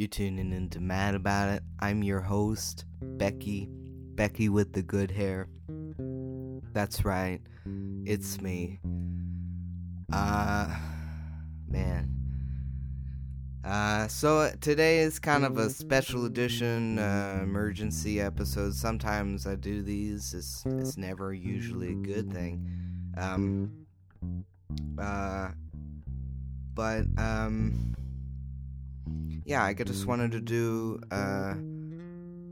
You're tuning in to Mad About It. I'm your host, Becky. Becky with the good hair. That's right. It's me. Uh, man. Uh, so today is kind of a special edition uh, emergency episode. Sometimes I do these. It's it's never usually a good thing. Um. Uh. But um. Yeah, I just wanted to do uh.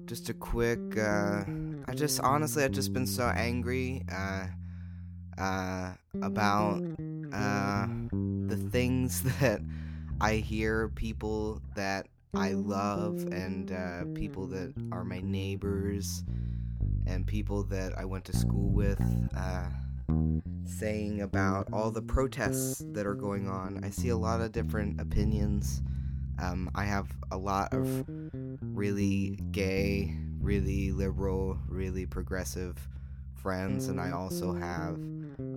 Just a quick. Uh. I just honestly I've just been so angry. Uh. Uh. About uh the things that I hear people that I love and uh, people that are my neighbors and people that I went to school with saying about all the protests that are going on. I see a lot of different opinions. Um, I have a lot of really gay, really liberal, really progressive friends, and I also have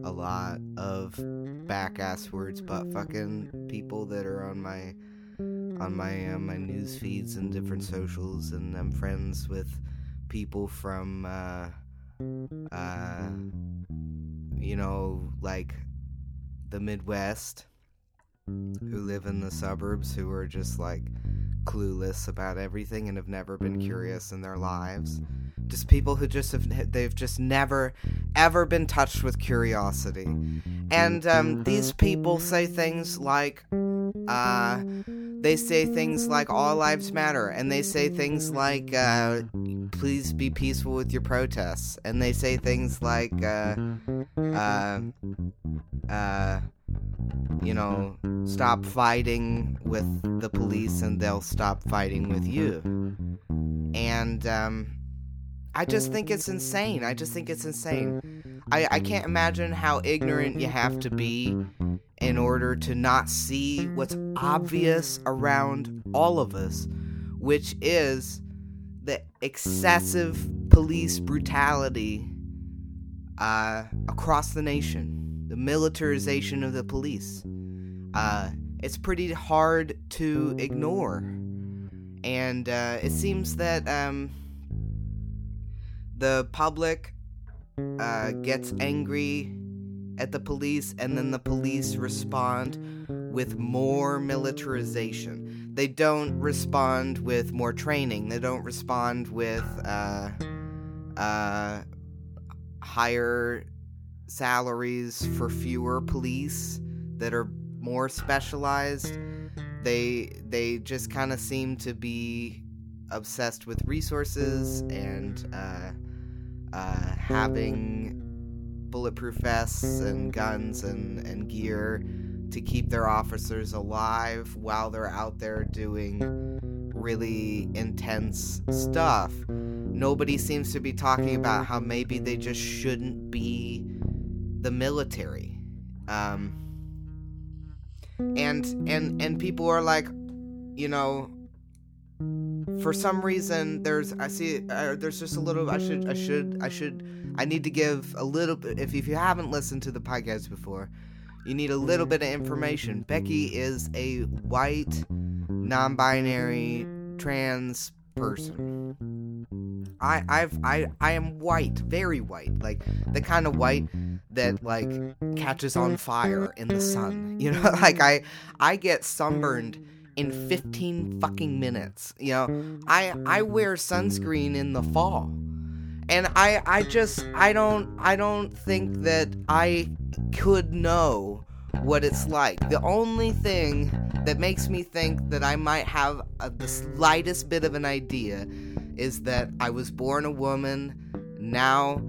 a lot of back ass words but fucking people that are on my on my uh, my news feeds and different socials and I'm friends with people from uh uh you know like the Midwest who live in the suburbs who are just like clueless about everything and have never been curious in their lives. Just people who just have they've just never ever been touched with curiosity. And um, these people say things like uh, they say things like all lives matter and they say things like uh, please be peaceful with your protests and they say things like uh, uh, uh, you know stop fighting with the police and they'll stop fighting with you and um, I just think it's insane. I just think it's insane. I, I can't imagine how ignorant you have to be in order to not see what's obvious around all of us, which is the excessive police brutality uh, across the nation, the militarization of the police. Uh, it's pretty hard to ignore. And uh, it seems that. Um, the public uh, gets angry at the police, and then the police respond with more militarization. They don't respond with more training. They don't respond with uh, uh, higher salaries for fewer police that are more specialized. They they just kind of seem to be obsessed with resources and uh, uh, having bulletproof vests and guns and, and gear to keep their officers alive while they're out there doing really intense stuff. Nobody seems to be talking about how maybe they just shouldn't be the military. Um, and and and people are like, you know, for some reason there's I see uh, there's just a little I should I should I should I need to give a little bit if if you haven't listened to the podcast before you need a little bit of information. Becky is a white non-binary trans person. I I've I I am white very white like the kind of white that like catches on fire in the sun you know? Like I I get sunburned in 15 fucking minutes. You know, I I wear sunscreen in the fall. And I I just I don't I don't think that I could know what it's like. The only thing that makes me think that I might have a, the slightest bit of an idea is that I was born a woman. Now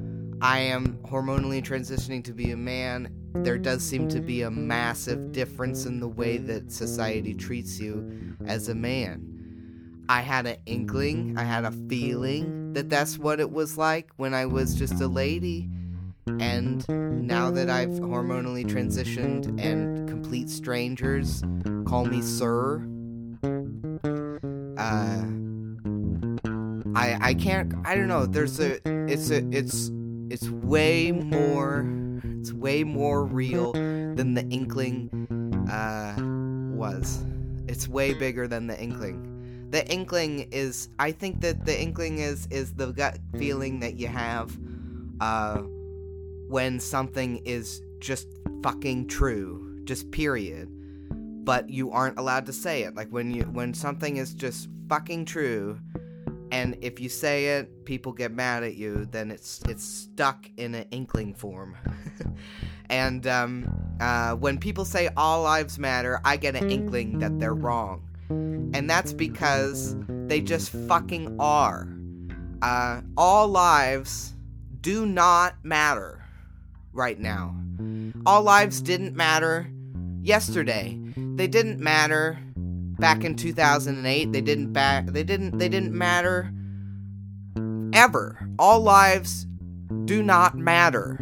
I am hormonally transitioning to be a man there does seem to be a massive difference in the way that society treats you as a man. I had an inkling, I had a feeling that that's what it was like when I was just a lady. And now that I've hormonally transitioned and complete strangers call me sir, uh, I I can't I don't know. There's a it's a it's it's way more it's way more real than the Inkling uh, was. It's way bigger than the Inkling. the inkling is I think that the inkling is is the gut feeling that you have uh when something is just fucking true, just period. But you aren't allowed to say it. Like when you when something is just fucking true and if you say it, people get mad at you, then it's it's stuck in an inkling form. and um, uh, when people say all lives matter, I get an inkling that they're wrong. And that's because they just fucking are. Uh, all lives do not matter right now. All lives didn't matter yesterday. They didn't matter back in 2008. They didn't back they didn't they didn't matter ever. All lives do not matter.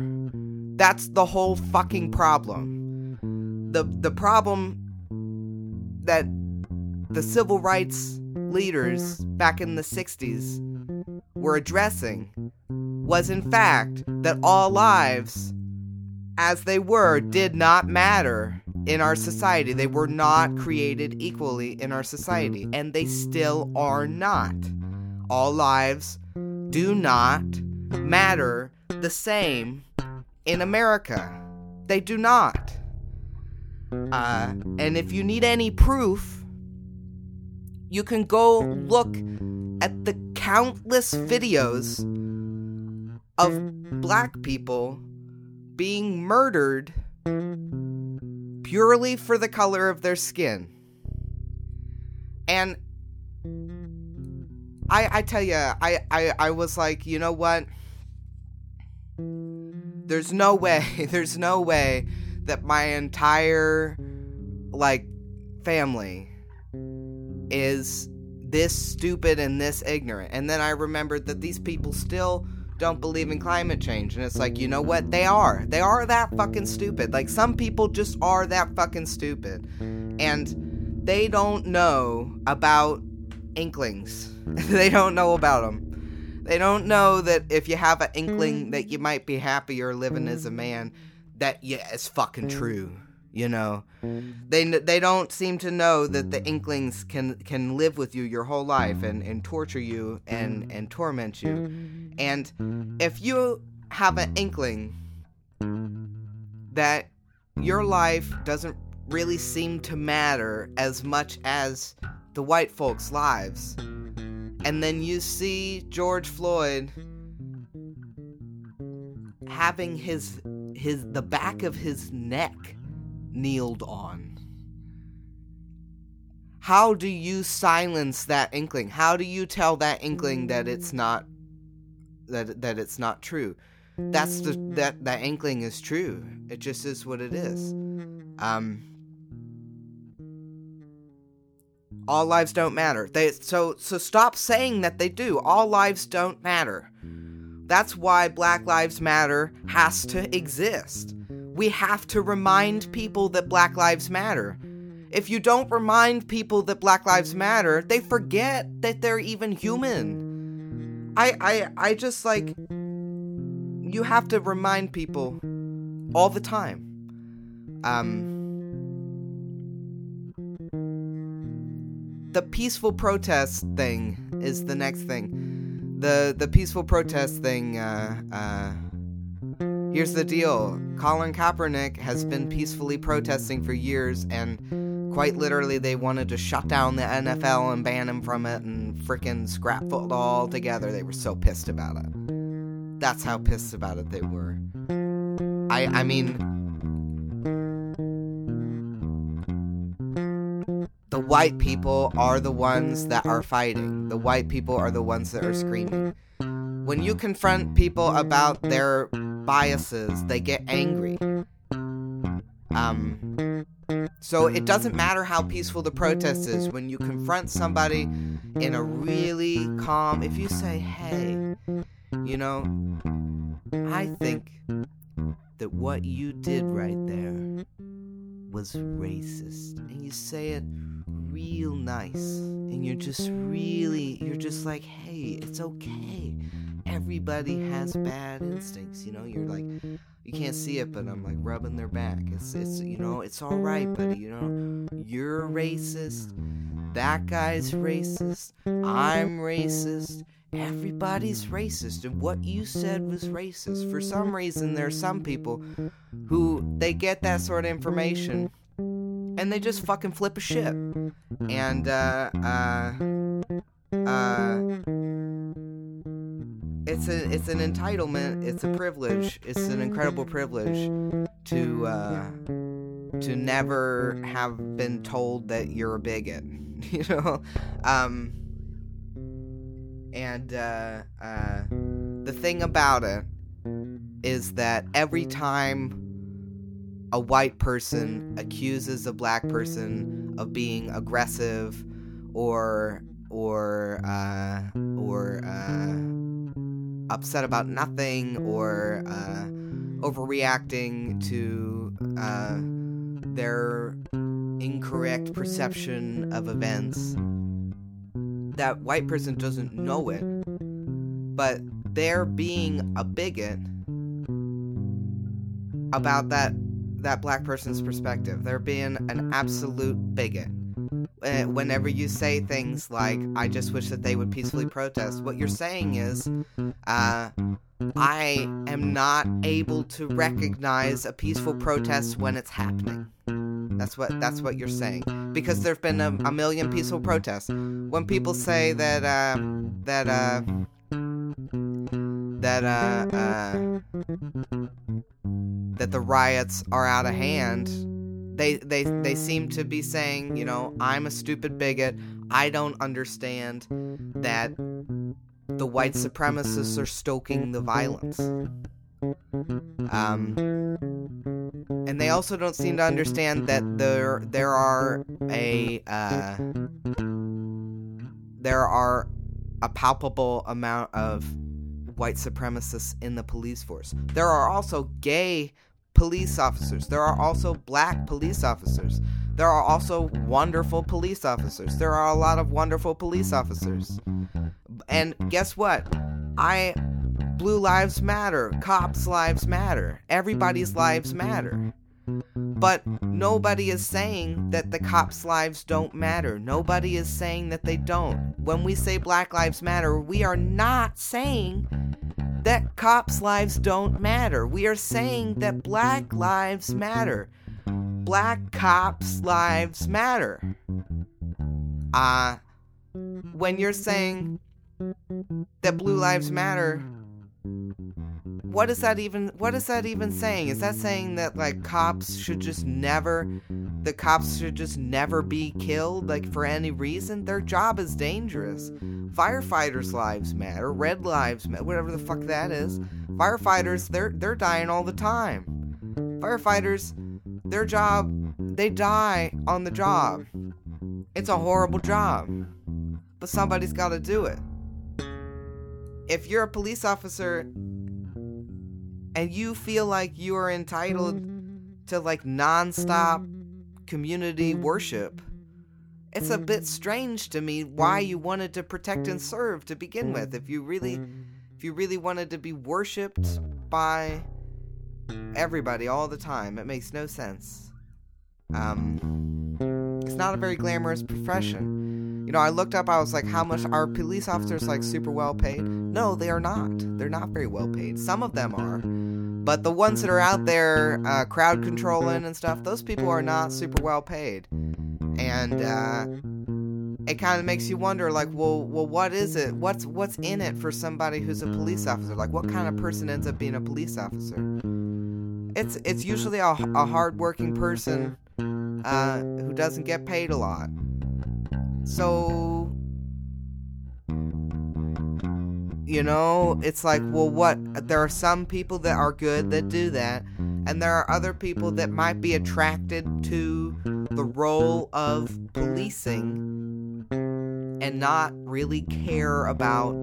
That's the whole fucking problem. The the problem that the civil rights leaders back in the 60s were addressing was in fact that all lives as they were did not matter in our society. They were not created equally in our society, and they still are not. All lives do not matter the same in America. They do not. Uh, and if you need any proof, you can go look at the countless videos of black people being murdered purely for the color of their skin. And I I tell you, I, I I was like, you know what? There's no way, there's no way that my entire like family is this stupid and this ignorant. And then I remembered that these people still don't believe in climate change. And it's like, you know what? They are. They are that fucking stupid. Like, some people just are that fucking stupid. And they don't know about inklings, they don't know about them. They don't know that if you have an inkling that you might be happier living as a man, that yeah, it's fucking true. You know, they they don't seem to know that the inklings can can live with you your whole life and, and torture you and and torment you. And if you have an inkling that your life doesn't really seem to matter as much as the white folks' lives, and then you see George Floyd having his his the back of his neck kneeled on. How do you silence that inkling? How do you tell that inkling that it's not that that it's not true? That's the that that inkling is true. It just is what it is. Um all lives don't matter. They so so stop saying that they do. All lives don't matter. That's why Black Lives Matter has to exist. We have to remind people that Black Lives Matter. If you don't remind people that Black Lives Matter, they forget that they're even human. I I I just like you have to remind people all the time. Um the peaceful protest thing is the next thing. The the peaceful protest thing. Uh, uh, here's the deal: Colin Kaepernick has been peacefully protesting for years, and quite literally, they wanted to shut down the NFL and ban him from it, and freaking scrap football altogether. They were so pissed about it. That's how pissed about it they were. I I mean the white people are the ones that are fighting. The white people are the ones that are screaming. When you confront people about their biases, they get angry. Um, so it doesn't matter how peaceful the protest is. When you confront somebody in a really calm, if you say, hey, you know, I think that what you did right there was racist. And you say it real nice and you're just really you're just like hey it's okay everybody has bad instincts you know you're like you can't see it but i'm like rubbing their back it's it's you know it's all right buddy you know you're racist that guy's racist, I'm racist, everybody's racist, and what you said was racist. For some reason, there are some people who they get that sort of information and they just fucking flip a shit. And, uh, uh, uh, it's a it's an entitlement it's a privilege it's an incredible privilege to uh to never have been told that you're a bigot you know? Um and uh uh the thing about it is that every time a white person accuses a black person of being aggressive or or uh or uh upset about nothing or uh, overreacting to uh, their incorrect perception of events. That white person doesn't know it, but they're being a bigot about that that black person's perspective. They're being an absolute bigot. Uh, whenever you say things like "I just wish that they would peacefully protest," what you're saying is, uh, "I am not able to recognize a peaceful protest when it's happening." That's what that's what you're saying because there've been a, a million peaceful protests. When people say that uh, that uh, that uh, uh, that the riots are out of hand they they they seem to be saying, you know, I'm a stupid bigot. I don't understand that the white supremacists are stoking the violence. Um, and they also don't seem to understand that there there are a uh, there are a palpable amount of white supremacists in the police force. There are also gay police officers. There are also black police officers. There are also wonderful police officers. There are a lot of wonderful police officers. And guess what? I blue lives matter. Cops lives matter. Everybody's lives matter. But nobody is saying that the cops' lives don't matter. Nobody is saying that they don't. When we say Black Lives Matter, we are not saying that cops' lives don't matter. We are saying that black lives matter. Black cops' lives matter. Uh, when you're saying that blue lives matter, what is that even what is that even saying? Is that saying that like cops should just never the cops should just never be killed like for any reason? Their job is dangerous. Firefighters' lives matter, red lives matter, whatever the fuck that is. Firefighters, they're they're dying all the time. Firefighters, their job, they die on the job. It's a horrible job. But somebody's got to do it. If you're a police officer and you feel like you are entitled to like nonstop community worship, it's a bit strange to me why you wanted to protect and serve to begin with. If you really if you really wanted to be worshipped by everybody all the time, it makes no sense. Um it's not a very glamorous profession. You know, I looked up, I was like, how much are police officers like super well paid? No, they are not. They're not very well paid. Some of them are. But the ones that are out there uh, crowd controlling and stuff, those people are not super well paid. And uh, it kind of makes you wonder, like, well, well, what is it? What's what's in it for somebody who's a police officer? Like, what kind of person ends up being a police officer? It's it's usually a, a hardworking person uh, who doesn't get paid a lot. So, you know, it's like, well, what? There are some people that are good that do that, and there are other people that might be attracted to the role of policing and not really care about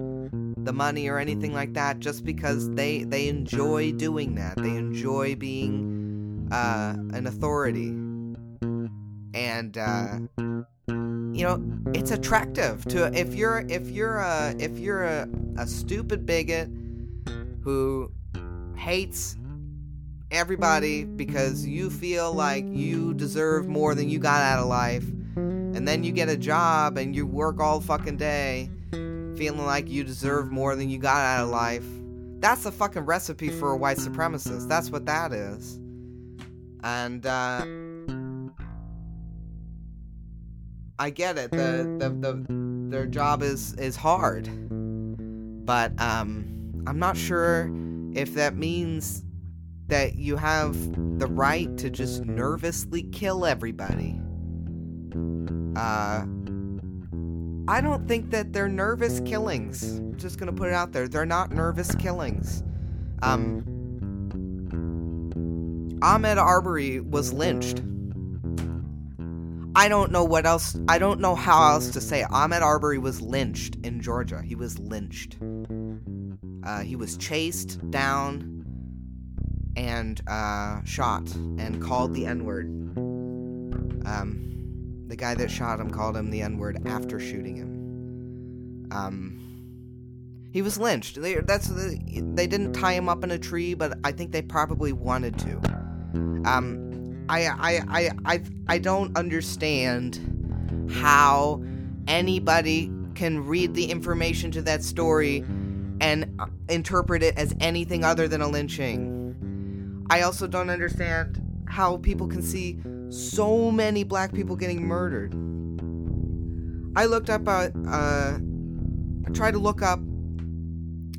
the money or anything like that just because they they enjoy doing that they enjoy being uh, an authority and uh, you know it's attractive to if you're if you're a if you're a, a stupid bigot who hates everybody because you feel like you deserve more than you got out of life and then you get a job and you work all fucking day, feeling like you deserve more than you got out of life. That's a fucking recipe for a white supremacist. That's what that is. And uh I get it. The the, the their job is is hard. But um I'm not sure if that means that you have the right to just nervously kill everybody. Uh I don't think that they're nervous killings. I'm just gonna put it out there. They're not nervous killings. Um Ahmaud Arbery was lynched. I don't know what else. I don't know how else to say. Ahmaud Arbery was lynched in Georgia. He was lynched. Uh, he was chased down and uh, shot and called the N word. Um, the guy that shot him called him the N word after shooting him. Um, he was lynched. They, that's the, they didn't tie him up in a tree, but I think they probably wanted to. Um, I, I, I, I, I don't understand how anybody can read the information to that story and uh, interpret it as anything other than a lynching. I also don't understand how people can see so many black people getting murdered. I looked up, uh, uh I tried to look up,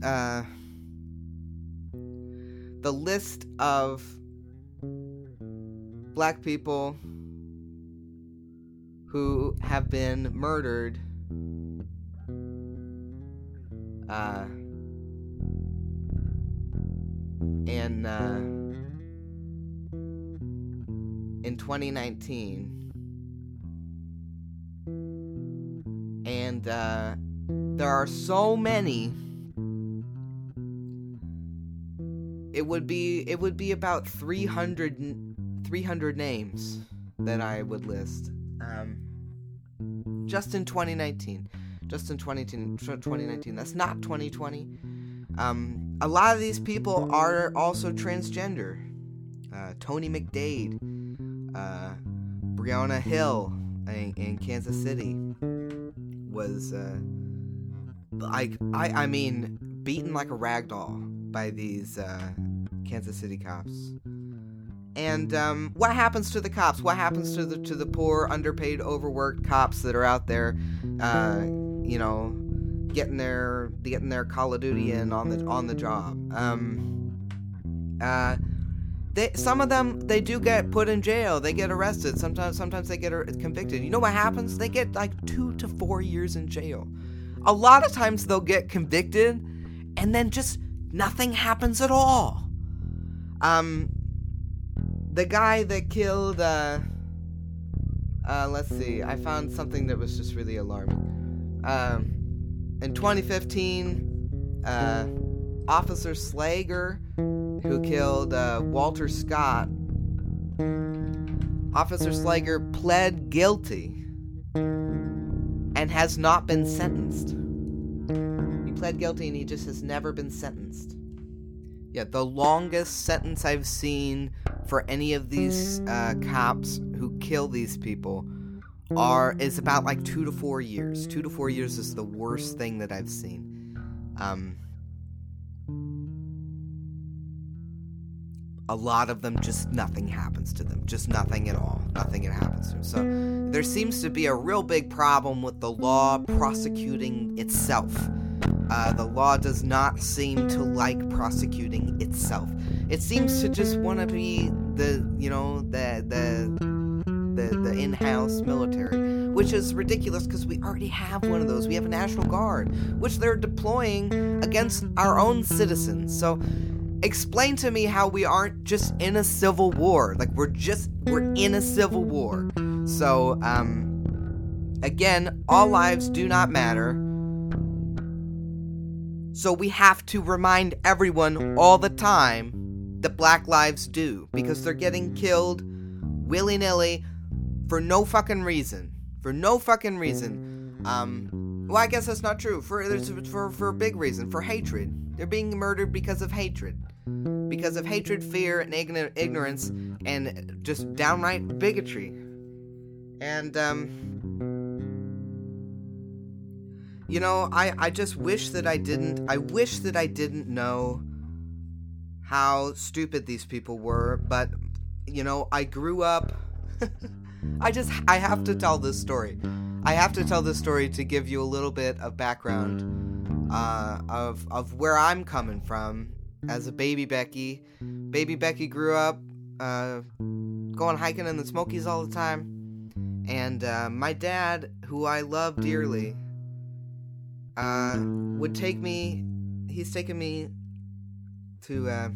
uh, the list of black people who have been murdered uh, in uh, in 2019 and uh, there are so many. It would be it would be about 300 300 names that I would list. Um, just in 2019. Just in 2019, 2019. That's not 2020. Um, a lot of these people are also transgender. Uh, Tony McDade, uh, Breonna Hill in, in, Kansas City was, uh, like, I, I mean, beaten like a rag doll by these uh, Kansas City cops. And um, what happens to the cops? What happens to the to the poor, underpaid, overworked cops that are out there, uh, you know, getting their getting their Call of Duty in on the on the job? Um, uh, they some of them they do get put in jail. They get arrested. Sometimes sometimes they get convicted. You know what happens? They get like two to four years in jail. A lot of times they'll get convicted, and then just nothing happens at all. Um, the guy that killed uh uh let's see i found something that was just really alarming. Um in 2015 uh officer slager who killed uh, walter scott officer slager pled guilty and has not been sentenced. He pled guilty and he just has never been sentenced. Yeah, the longest sentence I've seen for any of these uh, cops who kill these people are is about like two to four years. Two to four years is the worst thing that I've seen. Um, a lot of them just nothing happens to them. Just nothing at all. Nothing happens to them. So there seems to be a real big problem with the law prosecuting itself. Uh, the law does not seem to like prosecuting itself. It seems to just want to be the, you know, the the the, the in-house military, which is ridiculous because we already have one of those. We have a national guard, which they're deploying against our own citizens. So explain to me how we aren't just in a civil war. Like we're just we're in a civil war. So um again, all lives do not matter. So we have to remind everyone all the time that black lives do because they're getting killed willy nilly for no fucking reason. For no fucking reason. Um, well, I guess that's not true. For for for a big reason, for hatred. They're being murdered because of hatred, because of hatred, fear, and ignorance, and just downright bigotry. And um, you know, I, I just wish that I didn't. I wish that I didn't know how stupid these people were, but, you know, I grew up. I just. I have to tell this story. I have to tell this story to give you a little bit of background uh, of, of where I'm coming from as a baby Becky. Baby Becky grew up uh, going hiking in the Smokies all the time. And uh, my dad, who I love dearly, uh, would take me. He's taken me to uh,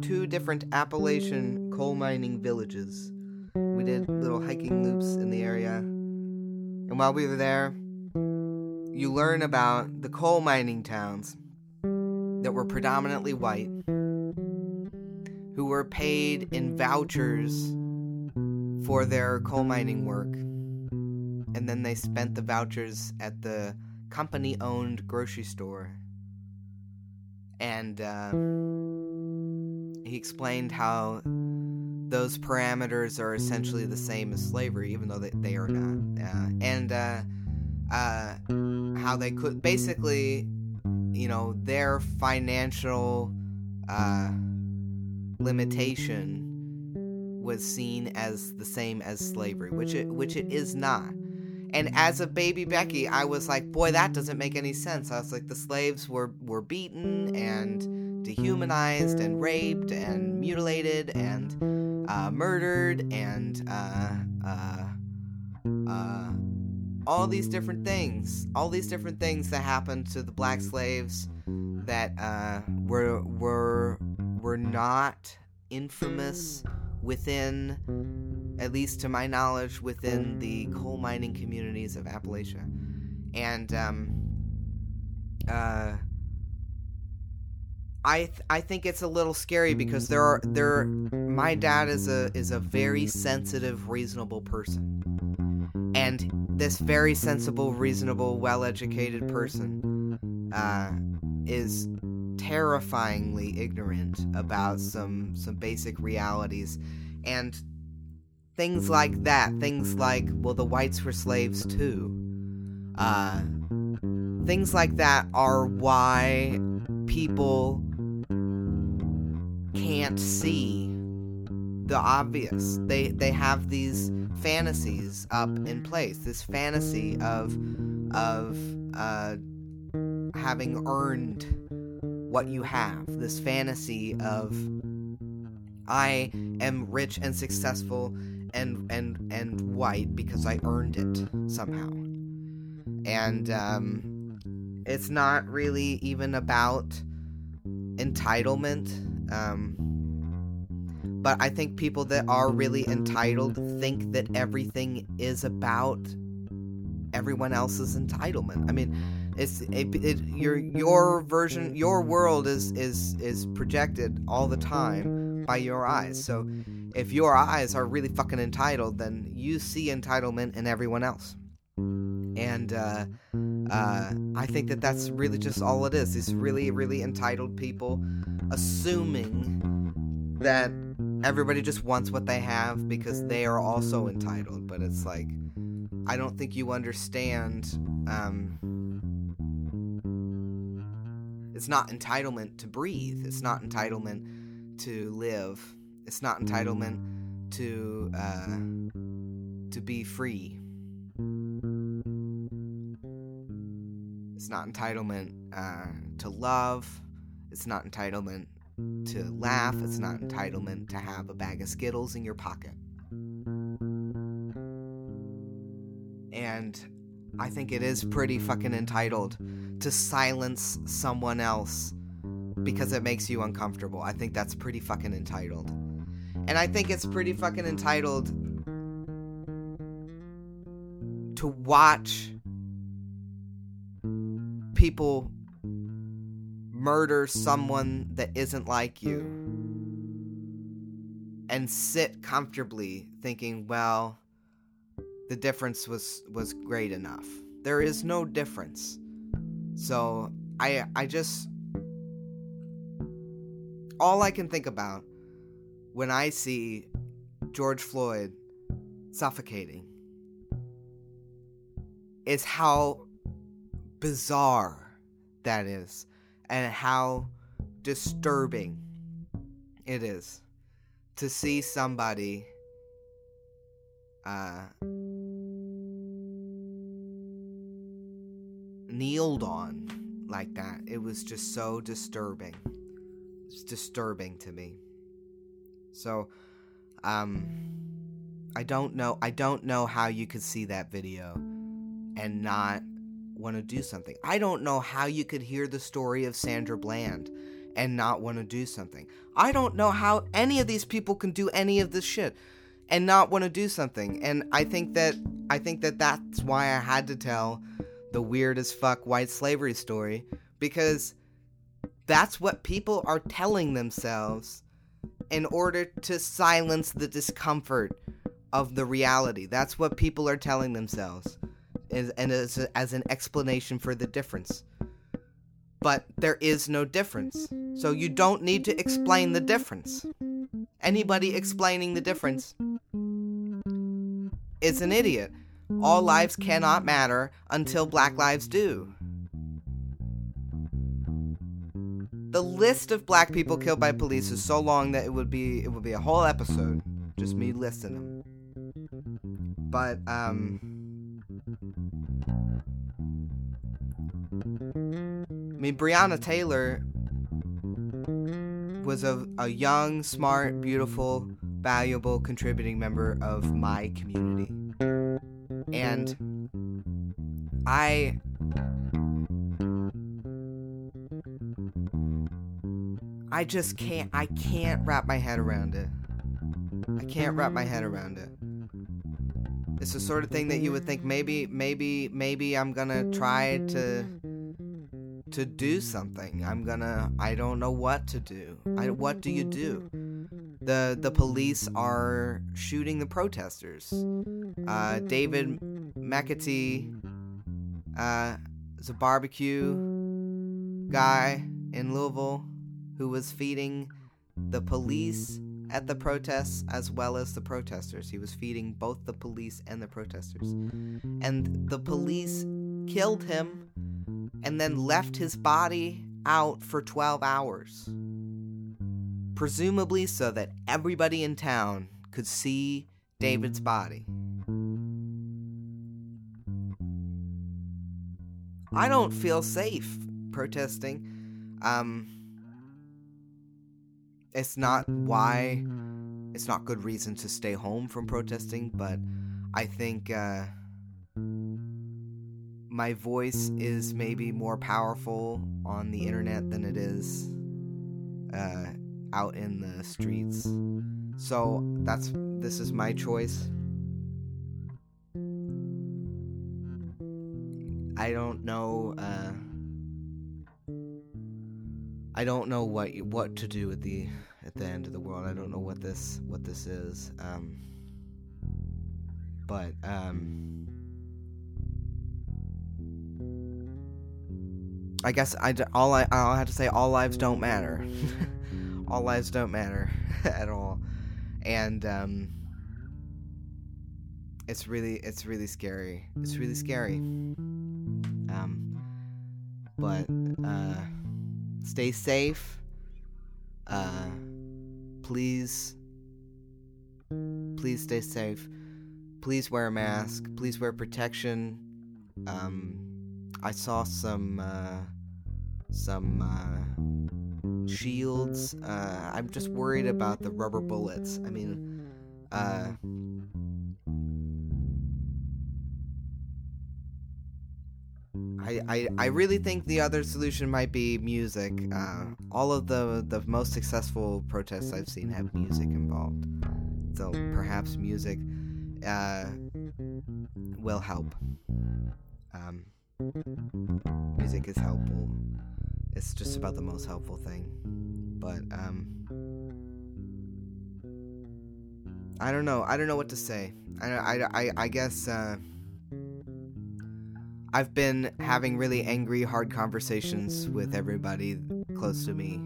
two different Appalachian coal mining villages. We did little hiking loops in the area. And while we were there, you learn about the coal mining towns that were predominantly white, who were paid in vouchers for their coal mining work. And then they spent the vouchers at the company owned grocery store. And uh, he explained how those parameters are essentially the same as slavery, even though they, they are not. Uh, and uh, uh, how they could basically, you know, their financial uh, limitation was seen as the same as slavery, which it which it is not. And as a baby Becky, I was like, boy, that doesn't make any sense. I was like, the slaves were were beaten and dehumanized and raped and mutilated and uh, murdered and uh, uh, uh, all these different things, all these different things that happened to the black slaves that uh, were were were not infamous within, at least to my knowledge, within the coal mining communities of Appalachia. And um, uh, I th- I think it's a little scary because there are there my dad is a is a very sensitive, reasonable person. And this very sensible, reasonable, well-educated person uh, is terrifyingly ignorant about some some basic realities and things like that things like well the whites were slaves too uh things like that are why people can't see the obvious they they have these fantasies up in place this fantasy of of uh having earned what you have. This fantasy of I am rich and successful and and and white because I earned it somehow. And um, it's not really even about entitlement. Um, but I think people that are really entitled think that everything is about everyone else's entitlement. I mean, it's it, it, your your version, your world is is is projected all the time by your eyes. So if your eyes are really fucking entitled, then you see entitlement in everyone else. And uh, uh, I think that that's really just all it is. These really, really entitled people assuming that everybody just wants what they have because they are also entitled. But it's like, I don't think you understand. Um, it's not entitlement to breathe. It's not entitlement to live. It's not entitlement to uh, to be free. It's not entitlement uh, to love. It's not entitlement to laugh. It's not entitlement to have a bag of Skittles in your pocket. And I think it is pretty fucking entitled to silence someone else because it makes you uncomfortable. I think that's pretty fucking entitled. And I think it's pretty fucking entitled to watch people murder someone that isn't like you and sit comfortably thinking, well, the difference was was great enough. There is no difference. So I I just all I can think about when I see George Floyd suffocating is how bizarre that is and how disturbing it is to see somebody uh, kneeled on like that. It was just so disturbing. It's disturbing to me. So, um, I don't know. I don't know how you could see that video and not want to do something. I don't know how you could hear the story of Sandra Bland and not want to do something. I don't know how any of these people can do any of this shit and not want to do something. And I think that I think that that's why I had to tell the weird as fuck white slavery story because that's what people are telling themselves in order to silence the discomfort of the reality. That's what people are telling themselves, and as, as an explanation for the difference. But there is no difference, so you don't need to explain the difference. Anybody explaining the difference is an idiot. All lives cannot matter until black lives do. The list of black people killed by police is so long that it would be it would be a whole episode just me listing them. But um I mean Breonna Taylor was a, a young, smart, beautiful, valuable, contributing member of my community. And I I just can't I can't wrap my head around it. I can't wrap my head around it. It's the sort of thing that you would think maybe maybe maybe I'm to try to to do something. I'm to I don't know what to do. I what do you do? The the police are shooting the protesters. Uh, David McAtee uh, is a barbecue guy in Louisville who was feeding the police at the protests as well as the protesters. He was feeding both the police and the protesters. And the police killed him and then left his body out for 12 hours. Presumably so that everybody in town could see David's body. I don't feel safe protesting. Um, it's not why it's not good reason to stay home from protesting, but I think uh, my voice is maybe more powerful on the internet than it is uh, out in the streets. So that's this is my choice. I don't know. Uh, I don't know what what to do at the at the end of the world. I don't know what this what this is. Um, but um, I guess I all I I'll have to say all lives don't matter. all lives don't matter at all, and um, it's really it's really scary. It's really scary. Um, but uh stay safe. Uh, please, please stay safe. Please wear a mask. Please wear protection. Um, I saw some uh, some uh, shields. Uh, I'm just worried about the rubber bullets. I mean, I, I, I really think the other solution might be music. Uh, all of the the most successful protests I've seen have music involved, so perhaps music uh, will help. Um, music is helpful. It's just about the most helpful thing, but um, I don't know. I don't know what to say. I I I, I guess. Uh, I've been having really angry, hard conversations with everybody close to me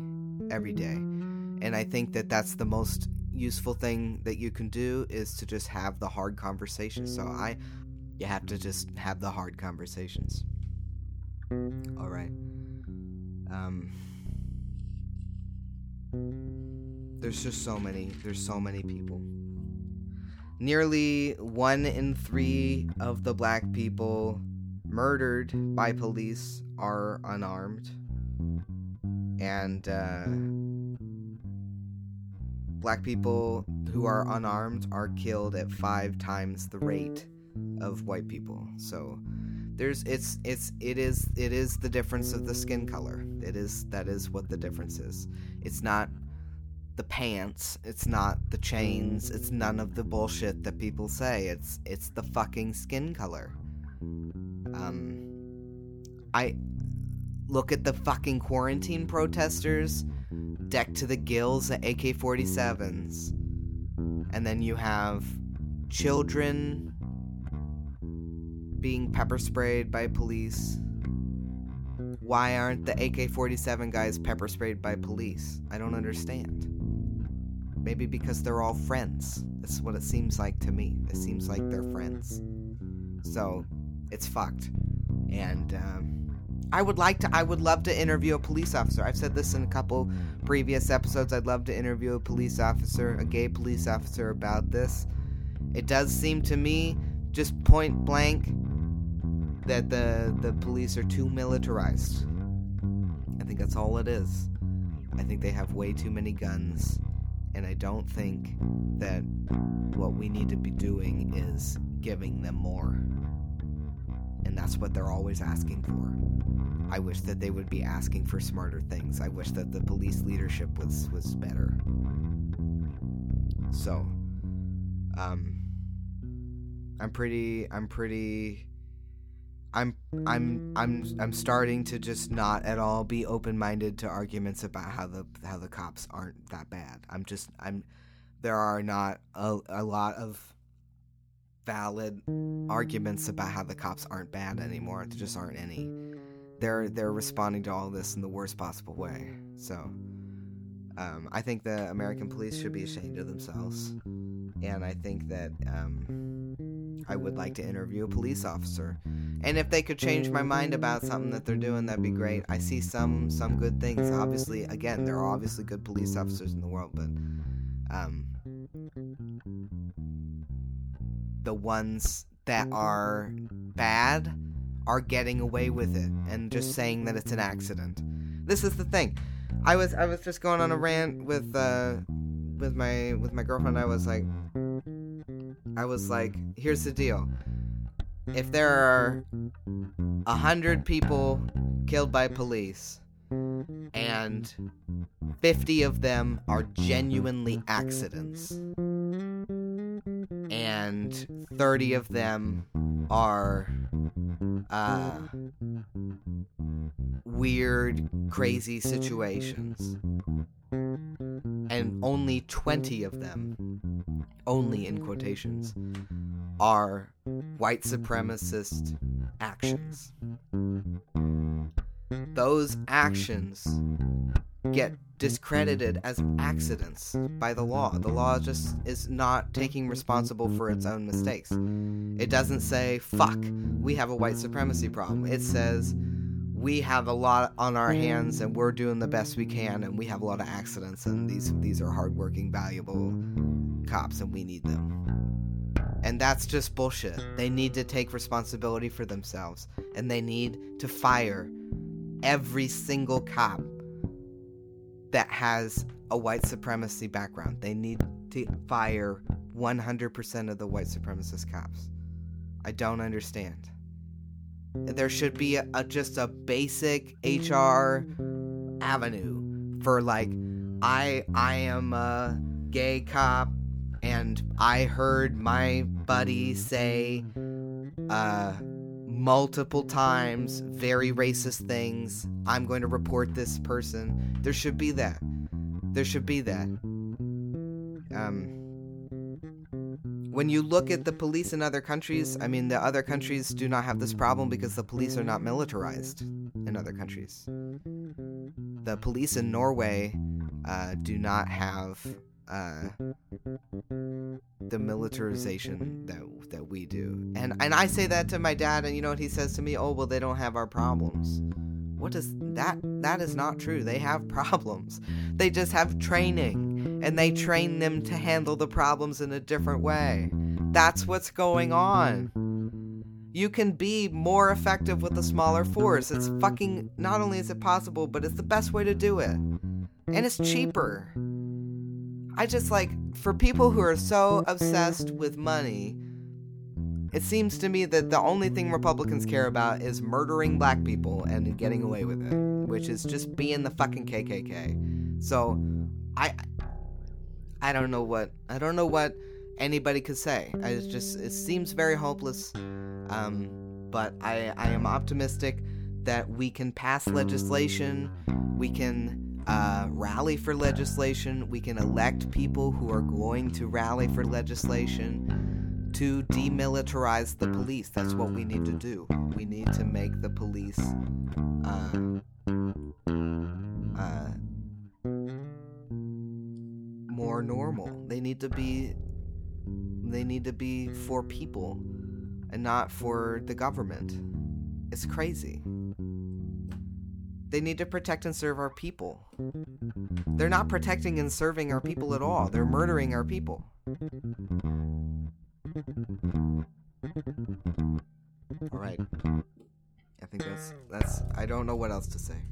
every day. And I think that that's the most useful thing that you can do is to just have the hard conversations. So I you have to just have the hard conversations. All right. Um. There's just so many. There's so many people. Nearly one in three of the black people murdered by police are unarmed. And, uh, black people who are unarmed are killed at five times the rate of white people. So, there's it's it's it is it is the difference of the skin color. It is that is what the difference is. It's not the pants, it's not the chains, it's none of the bullshit that people say. It's it's the fucking skin color. Um I look at the fucking quarantine protesters decked to the gills at AK-47s. And then you have children being pepper sprayed by police. Why aren't the AK 47 guys pepper sprayed by police? I don't understand. Maybe because they're all friends. That's what it seems like to me. It seems like they're friends. So, it's fucked. And, um, I would like to, I would love to interview a police officer. I've said this in a couple previous episodes. I'd love to interview a police officer, a gay police officer about this. It does seem to me, just point blank, that the the police are too militarized. I think that's all it is. I think they have way too many guns, and I don't think that what we need to be doing is giving them more. And that's what they're always asking for. I wish that they would be asking for smarter things. I wish that the police leadership was was better. So, um I'm pretty I'm pretty I'm I'm I'm I'm starting to just not at all be open-minded to arguments about how the how the cops aren't that bad. I'm just I'm there are not a, a lot of valid arguments about how the cops aren't bad anymore. There just aren't any. They're they're responding to all this in the worst possible way. So um, I think the American police should be ashamed of themselves, and I think that um, I would like to interview a police officer. And if they could change my mind about something that they're doing, that'd be great. I see some some good things. Obviously, again, there are obviously good police officers in the world, but um, the ones that are bad are getting away with it and just saying that it's an accident. This is the thing. I was I was just going on a rant with uh with my with my girlfriend. I was like I was like, here's the deal. If there are a hundred people killed by police and 50 of them are genuinely accidents and 30 of them are uh, weird, crazy situations. And only 20 of them, only in quotations, are white supremacist actions. Those actions get discredited as accidents by the law. The law just is not taking responsible for its own mistakes. It doesn't say, fuck, we have a white supremacy problem. It says, we have a lot on our hands and we're doing the best we can and we have a lot of accidents and these these are hardworking, valuable cops and we need them. And that's just bullshit. They need to take responsibility for themselves and they need to fire every single cop that has a white supremacy background. They need to fire 100% of the white supremacist cops. I don't understand. There should be a, a, just a basic HR avenue for like I I am a gay cop and I heard my buddy say uh multiple times very racist things. I'm going to report this person. There should be that. There should be that. Um, when you look at the police in other countries, I mean, the other countries do not have this problem because the police are not militarized in other countries. The police in Norway uh, do not have uh, the militarization that that we do. And and I say that to my dad, and you know what he says to me? Oh well, they don't have our problems. What does that? That is not true. They have problems. They just have training, and they train them to handle the problems in a different way. That's what's going on. You can be more effective with a smaller force. It's fucking. Not only is it possible, but it's the best way to do it. And it's cheaper. I just like, for people who are so obsessed with money, it seems to me that the only thing Republicans care about is murdering black people and getting away with it, which is just being the fucking KKK. So, I. I don't know what I don't know what anybody could say. I just it seems very hopeless. Um, but I I am optimistic that we can pass legislation. We can uh, rally for legislation. We can elect people who are going to rally for legislation to demilitarize the police. That's what we need to do. We need to make the police uh, uh, more normal. They need to be they need to be for people and not for the government. It's crazy. They need to protect and serve our people. They're not protecting and serving our people at all. They're murdering our people. All right. I think that's that's I don't know what else to say.